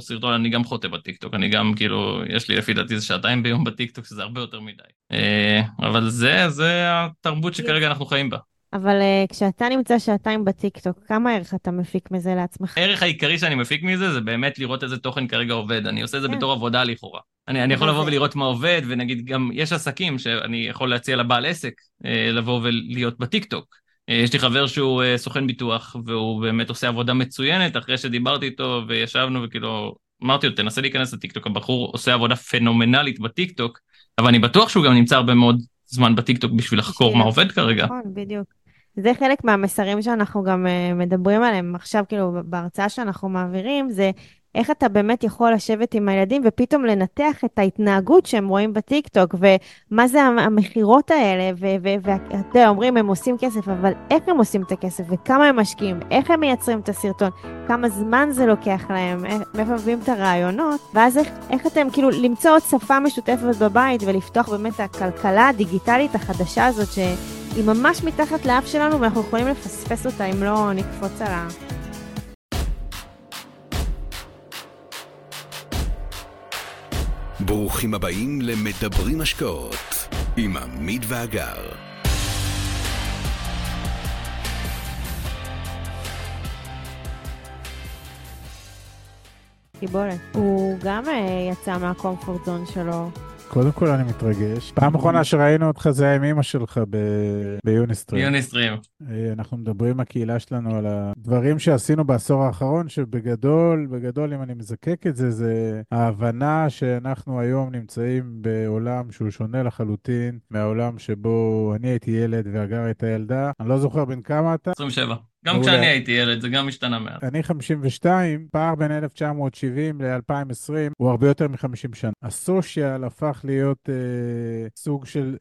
סרטון אני גם חוטא בטיקטוק, אני גם כאילו, יש לי לפי דעתי זה שעתיים ביום בטיקטוק, שזה הרבה יותר מדי. אה, אבל זה, זה התרבות שכרגע אנחנו חיים בה. אבל אה, כשאתה נמצא שעתיים בטיקטוק, כמה ערך אתה מפיק מזה לעצמך? הערך העיקרי שאני מפיק מזה זה באמת לראות איזה תוכן כרגע עובד. אני עושה את זה כן. בתור עבודה לכאורה. אני, אני יכול לבוא ולראות מה עובד, ונגיד גם יש עסקים שאני יכול להציע לבעל עסק אה, לבוא ולהיות בטיקטוק. אה, יש לי חבר שהוא אה, סוכן ביטוח, והוא באמת עושה עבודה מצוינת, אחרי שדיברתי איתו וישבנו וכאילו, אמרתי לו, תנסה להיכנס לטיקטוק, הבחור עושה עבודה פנומנלית בטיקטוק, אבל אני בטוח שהוא גם נמצא הרבה מאוד זמן בטיקטוק בשביל לחקור בשביל- מה עובד כרגע. נכון, בדיוק. זה חלק מהמסרים שאנחנו גם אה, מדברים עליהם עכשיו, כאילו, בהרצאה שאנחנו מעבירים, זה איך אתה באמת יכול לשבת עם הילדים ופתאום לנתח את ההתנהגות שהם רואים בטיקטוק, ומה זה המ- המכירות האלה, ואתה יודע, אומרים הם עושים כסף, אבל איך הם עושים את הכסף, וכמה הם משקיעים, איך הם מייצרים את הסרטון, כמה זמן זה לוקח להם, איך- מאיפה מביאים את הרעיונות, ואז איך, איך אתם כאילו למצוא עוד שפה משותפת בבית ולפתוח באמת את הכלכלה הדיגיטלית החדשה הזאת, שהיא ממש מתחת לאף שלנו ואנחנו יכולים לפספס אותה אם לא נקפוץ על ה... ברוכים הבאים למדברים השקעות עם עמית ואגר. קיבולת. הוא גם אה, יצא מהקומפורט זון שלו. קודם כל אני מתרגש. פעם אחרונה שראינו אותך זה היה עם אמא שלך ביוניסטרים. יוניסטרים. אה, אנחנו מדברים הקהילה שלנו על הדברים שעשינו בעשור האחרון, שבגדול, בגדול, אם אני מזקק את זה, זה ההבנה שאנחנו היום נמצאים בעולם שהוא שונה לחלוטין מהעולם שבו אני הייתי ילד והגר הייתה ילדה. אני לא זוכר בין כמה אתה. 27. גם מעולה. כשאני הייתי ילד, זה גם השתנה מעט. אני 52, פער בין 1970 ל-2020 הוא הרבה יותר מ-50 שנה. הסושיאל הפך להיות אה, סוג של,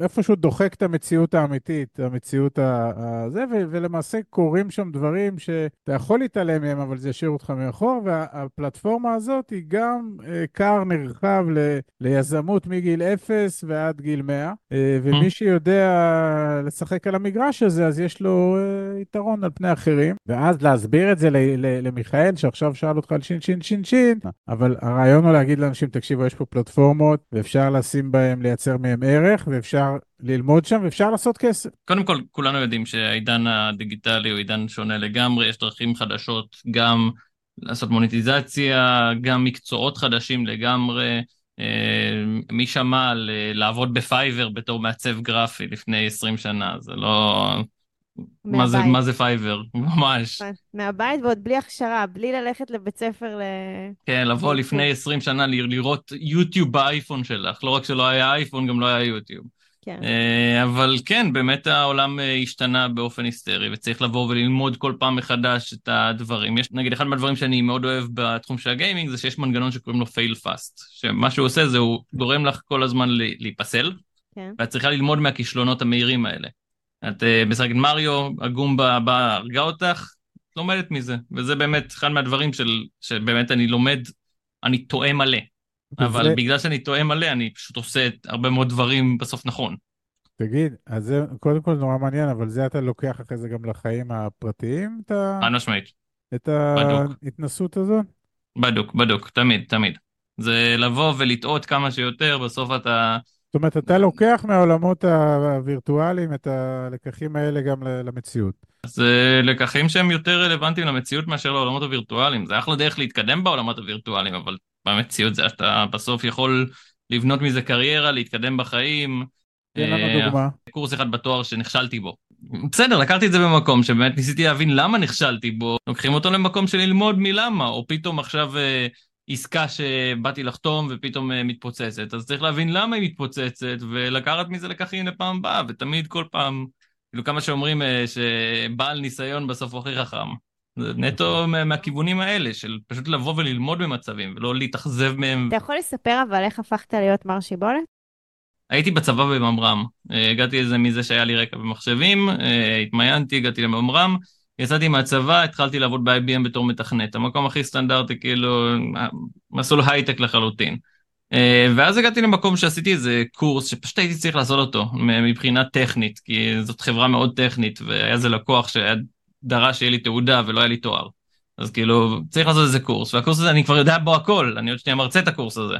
איפשהו דוחק את המציאות האמיתית, המציאות הזה, ו- ולמעשה קורים שם דברים שאתה יכול להתעלם מהם, אבל זה ישאיר אותך מאחור, והפלטפורמה הזאת היא גם אה, כר נרחב ל- ליזמות מגיל 0 ועד גיל 100, אה, ומי שיודע לשחק על המגרש הזה, אז יש לו אה, יתרון על פני אחרים. ואז להסביר את זה ל- ל- למיכאל, שעכשיו שאל אותך על שין שין שין שין, אבל הרעיון הוא להגיד לאנשים, תקשיבו, יש פה פלטפורמות, ואפשר לשים בהם, לייצר מהם ערך, ואפשר ללמוד שם, ואפשר לעשות כסף. קודם כל, כולנו יודעים שהעידן הדיגיטלי הוא עידן שונה לגמרי, יש דרכים חדשות גם לעשות מוניטיזציה, גם מקצועות חדשים לגמרי. אה, מי שמע על אה, לעבוד בפייבר בתור מעצב גרפי לפני 20 שנה, זה לא... מה זה. מה זה פייבר? ממש. מהבית ועוד בלי הכשרה, בלי ללכת לבית ספר ל... כן, לבוא. לפני 20 שנה לראות יוטיוב באייפון שלך, לא רק שלא היה אייפון, גם לא היה יוטיוב. כן. אה, אבל כן, באמת העולם אה, השתנה באופן היסטרי, וצריך לבוא וללמוד כל פעם מחדש את הדברים. יש, נגיד, אחד מהדברים שאני מאוד אוהב בתחום של הגיימינג, זה שיש מנגנון שקוראים לו fail fast, שמה שהוא עושה זה הוא גורם לך כל הזמן להיפסל, כן. ואת צריכה ללמוד מהכישלונות המהירים האלה. את אה, משחקת מריו, הגומבה באה, הרגה אותך, את לומדת מזה, וזה באמת אחד מהדברים של, שבאמת אני לומד, אני טועה מלא. אבל וזה- בגלל שאני טועה מלא, אני פשוט עושה הרבה מאוד דברים בסוף נכון. תגיד, אז זה קודם כל נורא מעניין, אבל זה אתה לוקח אחרי זה גם לחיים הפרטיים, את, ה... חד משמעית. את. ההתנסות הזאת? בדוק, בדוק, תמיד, תמיד. זה לבוא ולטעות כמה שיותר, בסוף אתה... זאת אומרת, אתה לוקח מהעולמות הווירטואליים את הלקחים האלה גם למציאות. זה לקחים שהם יותר רלוונטיים למציאות מאשר לעולמות הווירטואליים. זה אחלה דרך להתקדם בעולמות הווירטואליים, אבל במציאות זה אתה בסוף יכול לבנות מזה קריירה, להתקדם בחיים. תן אה, לנו דוגמה. קורס אחד בתואר שנכשלתי בו. בסדר, לקחתי את זה במקום שבאמת ניסיתי להבין למה נכשלתי בו, לוקחים אותו למקום של ללמוד מלמה, או פתאום עכשיו אה, עסקה שבאתי לחתום ופתאום אה, מתפוצצת, אז צריך להבין למה היא מתפוצצת, ולקחת מזה לקחים לפעם הבאה, ותמיד כל פעם, כאילו כמה שאומרים אה, שבעל ניסיון בסוף הוא הכי חכם. נטו מה- מהכיוונים האלה, של פשוט לבוא וללמוד במצבים, ולא להתאכזב מהם. אתה יכול לספר אבל איך הפכת להיות מר שיבולת? הייתי בצבא בממר"ם, אה, הגעתי לזה מזה שהיה לי רקע במחשבים, אה, התמיינתי, הגעתי לממר"ם, יצאתי מהצבא, התחלתי לעבוד ב-IBM בתור מתכנת, המקום הכי סטנדרטי, כאילו, אה, מסלול הייטק לחלוטין. ואז הגעתי למקום שעשיתי איזה קורס שפשוט הייתי צריך לעשות אותו מבחינה טכנית, כי זאת חברה מאוד טכנית, והיה איזה לקוח שדרש שיהיה לי תעודה ולא היה לי תואר. אז כאילו, צריך לעשות איזה קורס, והקורס הזה אני כבר יודע בו הכל, אני עוד שנייה מרצה את הקורס הזה.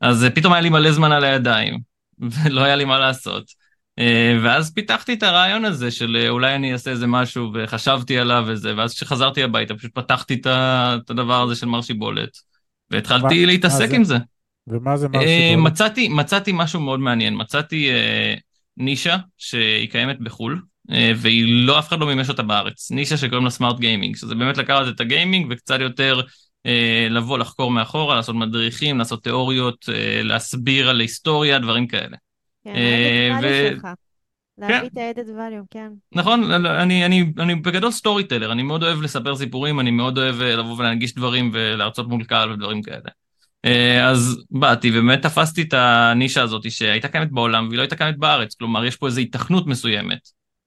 אז אה, פתאום היה לי מלא זמן על הידיים, ולא היה לי מה לעשות. אה, ואז פיתחתי את הרעיון הזה של אה, אולי אני אעשה איזה משהו, וחשבתי עליו וזה, ואז כשחזרתי הביתה פשוט פתחתי את הדבר הזה של מר שיבולת, והתחלתי מה- להתעסק מה עם זה. ומה זה מר שיבולת? מצאתי, מצאתי משהו מאוד מעניין, מצאתי אה, נישה שהיא קיימת בחו"ל, והיא לא, אף אחד לא מימש אותה בארץ, נישה שקוראים לה סמארט גיימינג, שזה באמת לקחת את הגיימינג וקצת יותר אה, לבוא לחקור מאחורה, לעשות מדריכים, לעשות תיאוריות, אה, להסביר על היסטוריה, דברים כאלה. כן, אה, ו- שלך. להביא את ה-added value, כן. נכון, אני, אני, אני בגדול storyteller, אני מאוד אוהב לספר סיפורים, אני מאוד אוהב אה, לבוא ולהנגיש דברים ולהרצות מול קהל ודברים כאלה. אה, אז באתי ובאמת תפסתי את הנישה הזאת שהייתה קיימת בעולם והיא לא הייתה קיימת בארץ, כלומר יש פה איזו היתכנות מסוימת,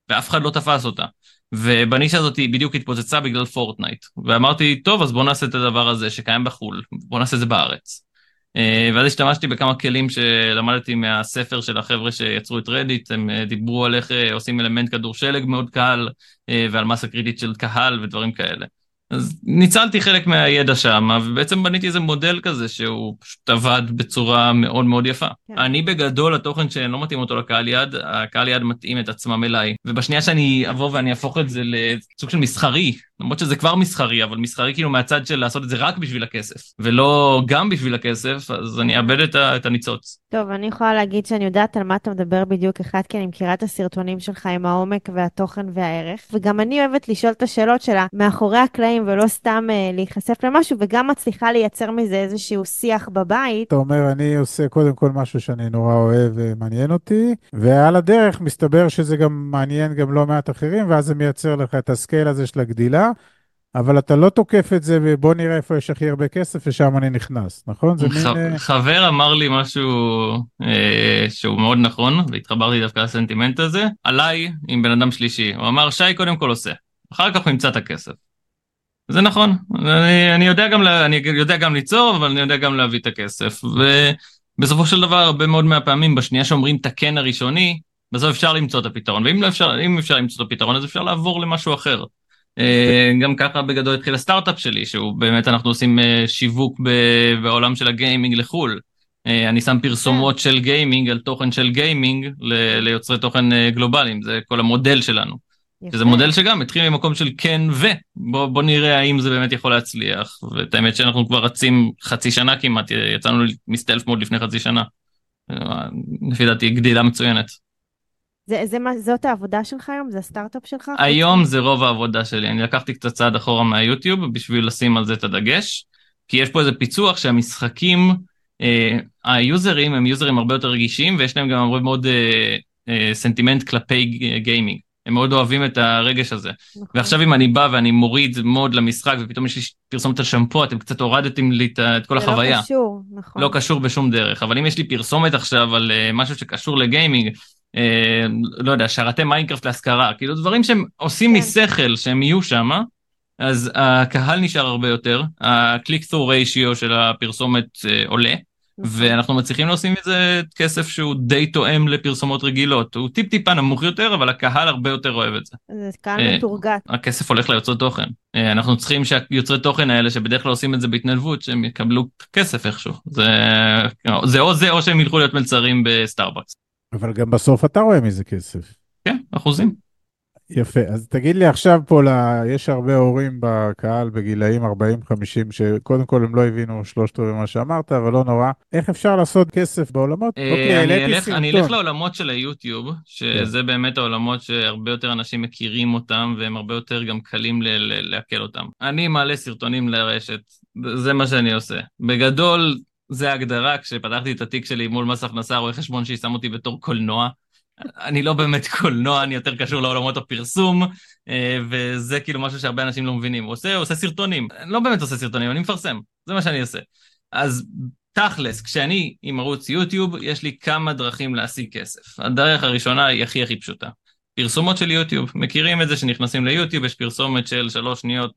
ואף אחד לא תפס אותה. ובנישה הזאת היא בדיוק התפוצצה בגלל פורטנייט. ואמרתי, טוב, אז בוא נעשה את הדבר הזה שקיים בחו"ל, בוא נעשה את זה בארץ. אה, ואז השתמשתי בכמה כלים שלמדתי מהספר של החבר'ה שיצרו את רדיט, הם אה, דיברו על איך אה, עושים אלמנט כדור שלג מאוד קל, ועל מסה קריטית של קהל ודברים כאלה. אז ניצלתי חלק מהידע שם, ובעצם בניתי איזה מודל כזה שהוא פשוט עבד בצורה מאוד מאוד יפה. כן. אני בגדול, התוכן שלא מתאים אותו לקהל יד, הקהל יד מתאים את עצמם אליי. ובשנייה שאני אבוא ואני אהפוך את זה לסוג של מסחרי, למרות שזה כבר מסחרי, אבל מסחרי כאילו מהצד של לעשות את זה רק בשביל הכסף, ולא גם בשביל הכסף, אז אני אאבד את, ה- את הניצוץ. טוב, אני יכולה להגיד שאני יודעת על מה אתה מדבר בדיוק, אחד, כי אני מכירה את הסרטונים שלך עם העומק והתוכן והערך, וגם אני אוהבת לשאול את השאלות שלה מאחורי הקלעים, ולא סתם אה, להיחשף למשהו, וגם מצליחה לייצר מזה איזשהו שיח בבית. אתה אומר, אני עושה קודם כל משהו שאני נורא אוהב ומעניין אותי, ועל הדרך מסתבר שזה גם מעניין גם לא מעט אחרים, ואז זה מייצר לך את הסקייל הזה של הגדילה, אבל אתה לא תוקף את זה, ובוא נראה איפה יש הכי הרבה כסף, ושם אני נכנס, נכון? זה ח- מין... אה, חבר אמר לי משהו אה, שהוא מאוד נכון, והתחברתי דווקא לסנטימנט הזה, עליי עם בן אדם שלישי. הוא אמר, שי קודם כל עושה, אחר כך הוא ימצא את הכסף. זה נכון, אני, אני, יודע גם, לה- אני יודע גם ליצור, אבל אני יודע גם להביא את הכסף. ובסופו של דבר, הרבה מאוד מהפעמים, בשנייה שאומרים את הכן הראשוני, בסוף אפשר למצוא את הפתרון, ואם לא אפשר, אם אפשר למצוא את הפתרון, אז אפשר לעבור למשהו אחר. אה, גם ככה בגדול התחיל הסטארט-אפ שלי, שהוא באמת אנחנו עושים אה, שיווק בעולם של הגיימינג לחו"ל. אה, אני שם פרסומות של גיימינג על תוכן של גיימינג ליוצרי תוכן גלובליים, זה כל המודל שלנו. יפה. שזה מודל שגם התחיל ממקום של כן ו, בוא, בוא נראה האם זה באמת יכול להצליח. ואת האמת שאנחנו כבר רצים חצי שנה כמעט, יצאנו מ stealth mode לפני חצי שנה. אה, לפי דעתי גדילה מצוינת. זה, זה מה, זאת העבודה שלך היום? זה הסטארט-אפ שלך? היום זה רוב העבודה שלי, אני לקחתי קצת צעד אחורה מהיוטיוב בשביל לשים על זה את הדגש, כי יש פה איזה פיצוח שהמשחקים, אה, היוזרים הם יוזרים הרבה יותר רגישים ויש להם גם הרבה מאוד אה, אה, סנטימנט כלפי ג- גיימינג. הם מאוד אוהבים את הרגש הזה. נכון. ועכשיו אם אני בא ואני מוריד mod למשחק ופתאום יש לי פרסומת על שמפו, אתם קצת הורדתם לי את את כל החוויה. זה לא קשור, נכון. לא קשור בשום דרך, אבל אם יש לי פרסומת עכשיו על אה, משהו שקשור לגיימינג, אה, לא יודע, שרתי מיינקראפט להשכרה, כאילו דברים שהם עושים כן. משכל שהם יהיו שם, אז הקהל נשאר הרבה יותר, ה-click-through ratio של הפרסומת אה, עולה. ואנחנו מצליחים להוסיף מזה כסף שהוא די תואם לפרסומות רגילות. הוא טיפ-טיפה נמוך יותר, אבל הקהל הרבה יותר אוהב את זה. זה קהל אה, מטורגט. הכסף הולך ליוצרי תוכן. אה, אנחנו צריכים שהיוצרי תוכן האלה, שבדרך כלל עושים את זה בהתנדבות, שהם יקבלו כסף איכשהו. זה, זה או זה או שהם ילכו להיות מלצרים בסטארבקס. אבל גם בסוף אתה רואה מזה כסף. כן, אחוזים. יפה, אז תגיד לי עכשיו פה, ל... יש הרבה הורים בקהל בגילאים 40-50 שקודם כל הם לא הבינו שלושת רבעי מה שאמרת, אבל לא נורא. איך אפשר לעשות כסף בעולמות? אה, אוקיי, אני העליתי אלך- אני אלך. לעולמות של היוטיוב, שזה באמת העולמות שהרבה יותר אנשים מכירים אותם, והם הרבה יותר גם קלים ל- ל- לעכל אותם. אני מעלה סרטונים לרשת, זה מה שאני עושה. בגדול, זה ההגדרה, כשפתחתי את התיק שלי מול מס הכנסה, רואה חשבון שישם אותי בתור קולנוע. אני לא באמת קולנוע, אני יותר קשור לעולמות הפרסום, אה, וזה כאילו משהו שהרבה אנשים לא מבינים. הוא עושה, הוא עושה סרטונים. אני לא באמת עושה סרטונים, אני מפרסם. זה מה שאני עושה. אז תכלס, כשאני עם ערוץ יוטיוב, יש לי כמה דרכים להשיג כסף. הדרך הראשונה היא הכי הכי פשוטה. פרסומות של יוטיוב, מכירים את זה שנכנסים ליוטיוב, יש פרסומת של שלוש שניות,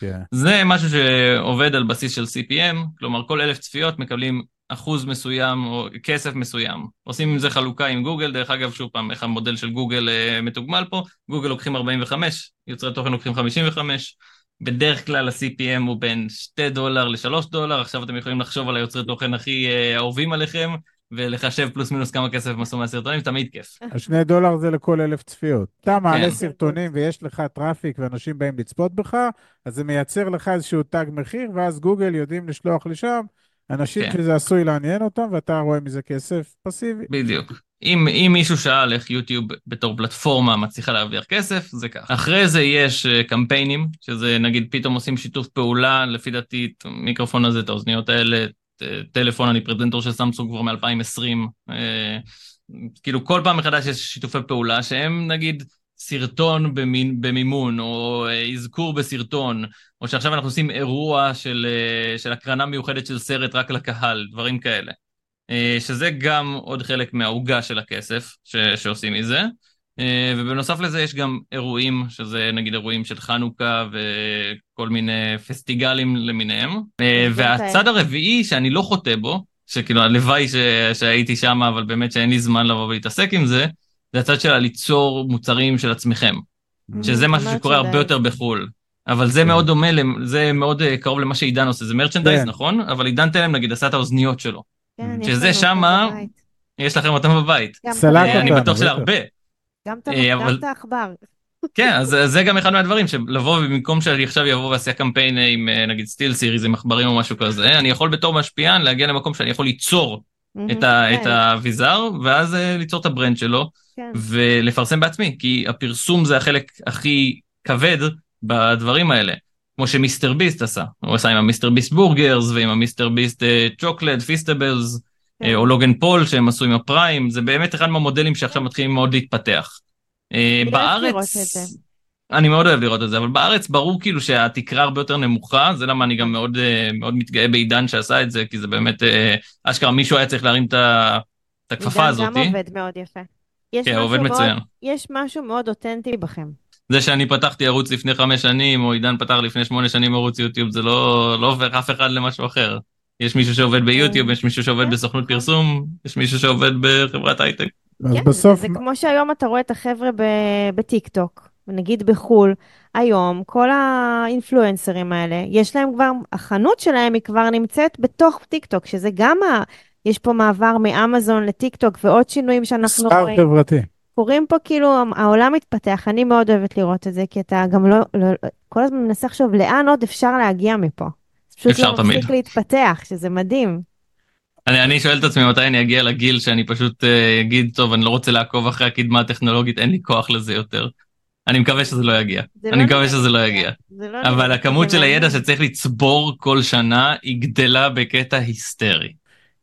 כן. זה משהו שעובד על בסיס של CPM, כלומר כל אלף צפיות מקבלים אחוז מסוים או כסף מסוים. עושים עם זה חלוקה עם גוגל, דרך אגב, שוב פעם, איך המודל של גוגל אה, מתוגמל פה, גוגל לוקחים 45, יוצרי תוכן לוקחים 55, בדרך כלל ה-CPM הוא בין 2 דולר ל-3 דולר, עכשיו אתם יכולים לחשוב על היוצרי תוכן הכי אה, אהובים עליכם, ולחשב פלוס מינוס כמה כסף הם עשו מהסרטונים, תמיד כיף. השני דולר זה לכל אלף צפיות. אתה מעלה כן. סרטונים ויש לך traffic ואנשים באים לצפות בך, אז זה מייצר לך איזשהו תג מחיר, ואז גוגל יודעים לשלוח לשם אנשים כן. שזה עשוי לעניין אותם, ואתה רואה מזה כסף פסיבי. בדיוק. אם, אם מישהו שאל איך יוטיוב בתור פלטפורמה מצליחה להרוויח כסף, זה ככה. אחרי זה יש אה, קמפיינים, שזה נגיד פתאום עושים שיתוף פעולה, לפי דעתי, את המיקרופון הזה, את האוזניות האלה, ט- טלפון, אני פרזנטור של סמסונג כבר מ-2020. כאילו כל פעם מחדש יש שיתופי פעולה שהם נגיד סרטון במין, במימון, או אה, אזכור בסרטון, או שעכשיו אנחנו עושים אירוע של, אה, של הקרנה מיוחדת של סרט רק לקהל, דברים כאלה. אה, שזה גם עוד חלק מהעוגה של הכסף ש, שעושים מזה. ובנוסף לזה יש גם אירועים, שזה נגיד אירועים של חנוכה וכל מיני פסטיגלים למיניהם. זה והצד הרביעי שאני לא חוטא בו, שכאילו הלוואי ש, שהייתי שם, אבל באמת שאין לי זמן לבוא ולהתעסק עם זה, זה הצד של הליצור מוצרים של עצמכם. שזה משהו שקורה הרבה יותר בחו"ל. אבל זה כן. מאוד דומה, זה מאוד אה, קרוב למה שעידן עושה, זה merchandise, כן. נכון? אבל עידן תלם נגיד עשה את האוזניות שלו. כן, שזה שמה-. יש לכם אותם בבית. את אה, אני אותנו, בטוח. שלהרבה. גם את אה, העכבר. כן, אז זה גם אחד מהדברים, שלבוא במקום שאני עכשיו אבוא ואעשה קמפיין עם נגיד SteelSeries עם עכברים או משהו כזה, אני יכול בתור משפיען להגיע למקום שאני יכול ליצור את ה- כן, את האביזר, ואז אה, ליצור את ה brand שלו, כן. ולפרסם בעצמי, כי הפרסום זה החלק הכי כבד בדברים האלה. כמו ש MrBeast עשה, הוא עשה עם ה MrBeast Burgers ועם ה MrBeast chocolate, Feastables, כן. או לוגן פול שהם עשו עם ה Prime, זה באמת אחד מהמודלים שעכשיו מתחילים מאוד להתפתח. אה, בארץ. אני מאוד אוהב לראות את זה, אבל בארץ ברור כאילו שהתקרה הרבה יותר נמוכה, זה למה אני גם מאוד, אה, מאוד מתגאה בעידן שעשה את זה, כי זה באמת, אה, אשכרה מישהו היה צריך להרים את הכפפה עידן הזאת. גם עובד מאוד יפה. יש כן, עובד מאוד- מצוין. יש משהו מאוד אותנטי בכם. זה שאני פתחתי ערוץ לפני חמש שנים, או עידן פתח לפני שמונה שנים ערוץ יוטיוב, זה לא, לא עובר אף אחד למשהו אחר. יש מישהו שעובד ביוטיוב, יש מישהו שעובד כן, בסוכנות. פרסום, יש מישהו שעובד בחברת הייטק. אז כן, בסוף, זה כמו שהיום אתה רואה את החבר'ה ב- בטיקטוק, נגיד בחו"ל, היום כל האינפלואנסרים האלה, יש להם כבר, החנות שלהם היא כבר נמצאת בתוך טיקטוק, שזה גם ה... יש פה מעבר מאמזון לטיקטוק ועוד שינויים שאנחנו מסחר רואים. חברתי. קורים פה כאילו, העולם מתפתח, אני מאוד אוהבת לראות את זה, כי אתה גם לא, לא כל הזמן מנסה לחשוב לאן עוד אפשר להגיע מפה. פשוט אפשר לא תמיד. מפסיק להתפתח, שזה מדהים. אני, אני שואל את עצמי מתי אני אגיע לגיל שאני פשוט אה, אגיד, טוב, אני לא רוצה לעקוב אחרי הקדמה הטכנולוגית, אין לי כוח לזה יותר. אני מקווה שזה לא יגיע. זה אני לא מקווה שזה לא. יגיע. לא אבל הכמות של הידע מעניין. שצריך לצבור כל שנה, היא גדלה בקטע היסטרי.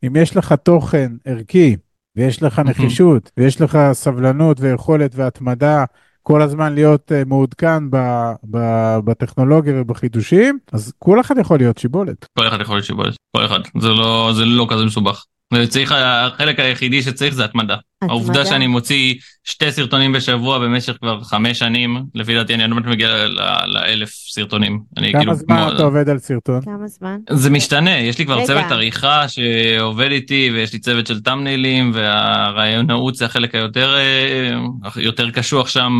אם יש לך תוכן ערכי, ויש לך. נחישות, ויש לך סבלנות ויכולת והתמדה כל הזמן להיות uh, מעודכן ב- ב- בטכנולוגיה ובחידושים, אז כל אחד יכול להיות שיבולת. כל אחד יכול להיות שיבולת, כל אחד. זה לא, זה לא כזה מסובך. וצריך, החלק היחידי שצריך זה התמדה. העובדה התמדה. שאני מוציא שתי סרטונים בשבוע במשך כבר חמש שנים, לפי דעתי אני עוד מעט מגיע לאלף סרטונים. אני כמה כאילו, זמן כמו- אתה עובד על סרטון? כמה זמן? זה משתנה, יש לי כבר רגע. צוות עריכה שעובד איתי, ויש לי צוות של טאמניילים, והרעיונאות זה החלק היותר אה, יותר קשוח שם,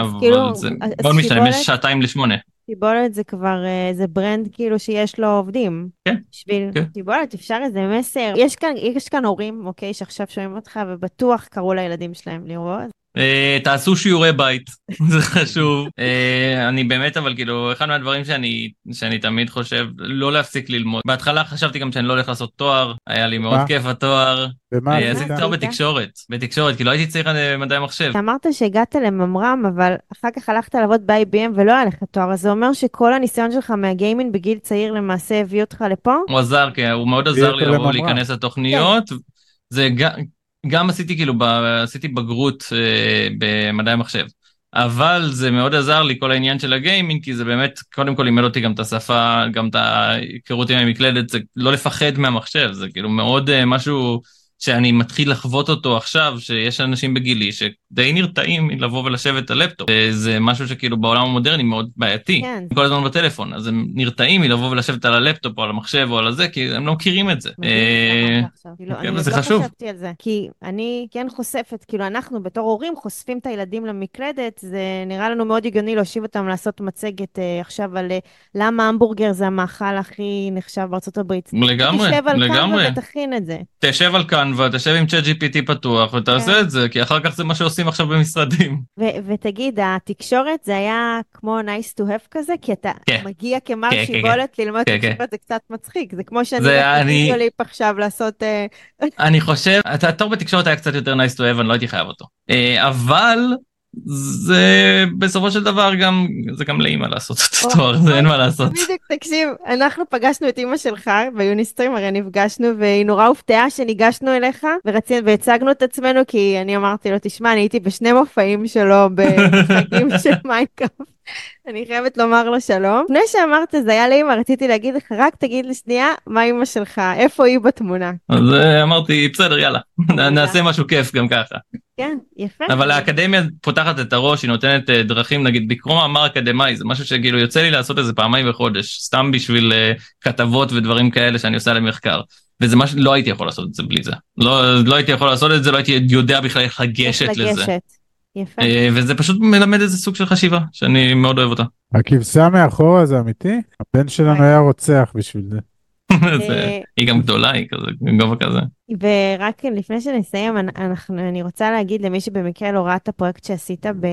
אבל כאילו, זה מאוד משתנה, בין שיבולת- שעתיים לשמונה. שיבולת זה כבר, אה, זה ברנד כאילו שיש לו עובדים. כן, בשביל כן. שיבולת אפשר איזה מסר. יש כאן, יש כאן הורים, אוקיי, שעכשיו שומעים אותך, ובטוח קראו לילדים שלהם לראות. אה, תעשו שיעורי בית, זה חשוב. אה, אני באמת, אבל כאילו, אחד מהדברים שאני, שאני תמיד חושב, לא להפסיק ללמוד. בהתחלה חשבתי גם שאני לא הולך לעשות תואר, היה לי מאוד? כיף התואר. ומה אה, עשית? עשיתי תואר? בתקשורת, בתקשורת, כי לא הייתי צריך מדעי מחשב. אתה אמרת שהגעת לממר"ם, אבל אחר כך הלכת לעבוד ב-IBM ולא היה לך תואר, אז זה אומר שכל הניסיון שלך מהגיימינג בגיל צעיר למעשה הביא אותך לפה? הוא עזר, כן, הוא מאוד עזר לי לבוא לממר"ם. להיכנס לתוכניות. זה גם, גם עשיתי כאילו, ב, עשיתי בגרות אה, במדעי המחשב. אבל זה מאוד עזר לי כל העניין של הגיימינג, כי זה באמת, קודם כל לימד אותי גם את השפה, גם את ההיכרות עם המקלדת, זה לא לפחד מהמחשב, זה כאילו מאוד אה, משהו שאני מתחיל לחוות אותו עכשיו, שיש אנשים בגילי שדי נרתעים לבוא ולשבת על לפטופ. זה משהו שכאילו בעולם המודרני מאוד בעייתי. כן. כל הזמן בטלפון, אז הם נרתעים מלבוא ולשבת על הלפטופ או על המחשב או על הזה, כי הם לא מכירים את זה. מדהים אה. כאילו, עוד לא חשוב. זה, כי אני כן חושפת, כאילו אנחנו בתור הורים חושפים את הילדים למקלדת, זה נראה לנו מאוד הגיוני להושיב אותם לעשות מצגת אה, עכשיו על אה, למה המבורגר זה המאכל הכי נחשב בארצות הברית. לגמרי, תשב על לגמרי. קנבה ותכין את זה. תשב על קנווה, תשב עם צ'אט GPT פתוח ותעשה כן. את זה, כי אחר כך זה מה שעושים עכשיו במשרדים. ו- ותגיד, התקשורת זה היה כמו nice to have כזה? כי אתה כן. מגיע כמר כן, כן, שיבולת ללמוד כן, תקשורת, זה קצת מצחיק. זה כמו שאני אני- לווידאוליפ עכשיו לעשות... אה, אני חושב, התור בתקשורת היה קצת יותר nice to have, אני לא הייתי חייב אותו. אה, אבל זה בסופו של דבר גם, זה גם לאימא לעשות את התואר, זה אין מה לעשות. בדיוק, תקשיב, אנחנו פגשנו את אימא שלך ביוניסטרים, הרי נפגשנו, והיא נורא הופתעה שניגשנו אליך, ורצינו, והצגנו את עצמנו, כי אני אמרתי לו, תשמע, אני הייתי בשני מופעים שלו בחגים של מיינקראפט. אני חייבת לומר לו שלום. לפני שאמרת זה היה לאמא, רציתי להגיד לך, רק תגיד לי שנייה, מה אימא שלך, איפה היא בתמונה? אז אה, אמרתי, בסדר, יאללה, נעשה משהו כיף גם ככה. כן, יפה. אבל האקדמיה פותחת את הראש, היא נותנת אה, דרכים, נגיד, לקרוא מאמר אקדמאי, זה משהו שכאילו יוצא לי לעשות איזה פעמיים בחודש, סתם בשביל אה, כתבות ודברים כאלה שאני עושה למחקר. וזה מה שלא הייתי יכול לעשות את זה בלי זה. לא, לא הייתי יכול לעשות את זה, לא הייתי יודע בכלל איך לגשת לזה. יפה. אה, וזה פשוט מלמד איזה סוג של חשיבה, שאני מאוד אוהב אותה. הכבשה מאחורה זה אמיתי? הבן שלנו היה רוצח בשביל זה. זה- היא גם גדולה, היא כזה, גובה כזה. ורק לפני שנסיים, אנ- אנחנו, אני רוצה להגיד למי שבמקרה לא ראה את הפרויקט שעשית ב...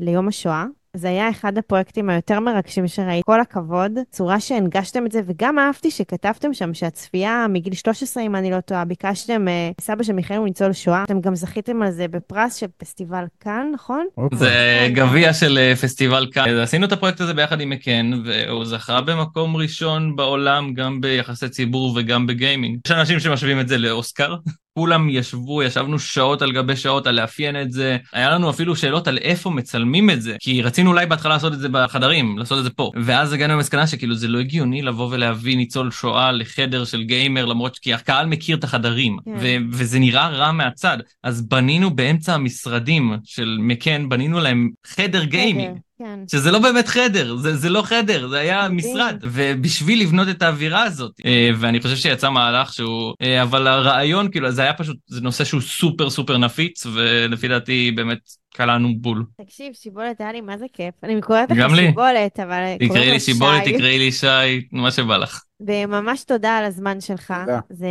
ליום השואה. זה היה אחד הפרויקטים היותר מרגשים שראיתי. כל הכבוד, צורה שהנגשתם את זה, וגם אהבתי שכתבתם שם שהצפייה מגיל 13, אם אני לא טועה, ביקשתם, אה, סבא של מיכאל הוא ניצול שואה, אתם גם זכיתם על זה בפרס של פסטיבל כאן, נכון? הופה. זה גביע של אה, פסטיבל כאן. עשינו את הפרויקט הזה ביחד עם מקן, והוא זכה במקום ראשון בעולם, גם ביחסי ציבור וגם בגיימינג. יש אנשים שמשווים את זה לאוסקר. כולם ישבו, ישבנו שעות על גבי שעות על לאפיין את זה. היה לנו אפילו שאלות על איפה מצלמים את זה, כי רצינו אולי בהתחלה לעשות את זה בחדרים, לעשות את זה פה. ואז הגענו למסקנה שכאילו זה לא הגיוני לבוא ולהביא ניצול שואה לחדר של גיימר, למרות כי הקהל מכיר את החדרים, כן. ו- וזה נראה רע מהצד. אז בנינו באמצע המשרדים של מקן, בנינו להם חדר גיימינג. כן. שזה לא באמת חדר, זה, זה לא חדר, זה היה. משרד. ובשביל לבנות את האווירה הזאת, אה, ואני חושב שיצא מהלך שהוא, אה, אבל הרעיון, כאילו, זה היה פשוט, זה נושא שהוא סופר סופר נפיץ, ולפי דעתי באמת קלענו בול. תקשיב, שיבולת היה לי מה זה כיף. אני קוראת לך גם לי. שיבולת, אבל תקראי קוראים לי שיבולת, שי. תקראי לי שי, מה שבא לך. וממש תודה על הזמן שלך. תודה. זה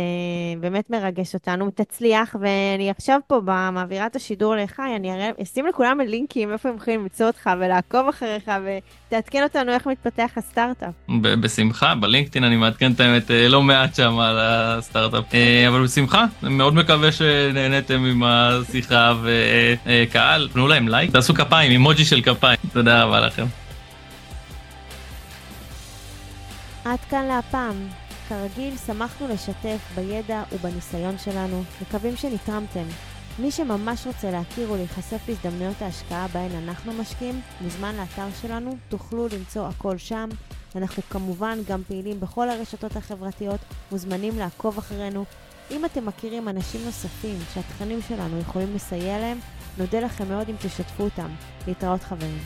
באמת מרגש אותנו. תצליח, ואני עכשיו פה במעבירה את השידור לחי, אני אראה, אשים לכולם לינקים איפה הם יכולים למצוא אותך ולעקוב אחריך, ותעדכן אותנו איך מתפתח הסטארט-אפ. בשמחה, בלינקדאין אני מעדכן את האמת אה, לא מעט שם על הסטארט-אפ, אה, אבל בשמחה, אני מאוד מקווה שנהניתם עם השיחה וקהל, תנו להם לייק, תעשו כפיים, אימוג'י של כפיים, תודה רבה לכם. עד כאן להפעם. כרגיל, שמחנו לשתף בידע ובניסיון שלנו, מקווים שנתרמתם. מי שממש רוצה להכיר ולהיחשף להזדמנויות ההשקעה בהן אנחנו משקיעים, מוזמן לאתר שלנו, תוכלו למצוא הכל שם. אנחנו כמובן גם פעילים בכל הרשתות החברתיות, מוזמנים לעקוב אחרינו. אם אתם מכירים אנשים נוספים שהתכנים שלנו יכולים לסייע להם, נודה לכם מאוד אם תשתפו אותם. להתראות חברים.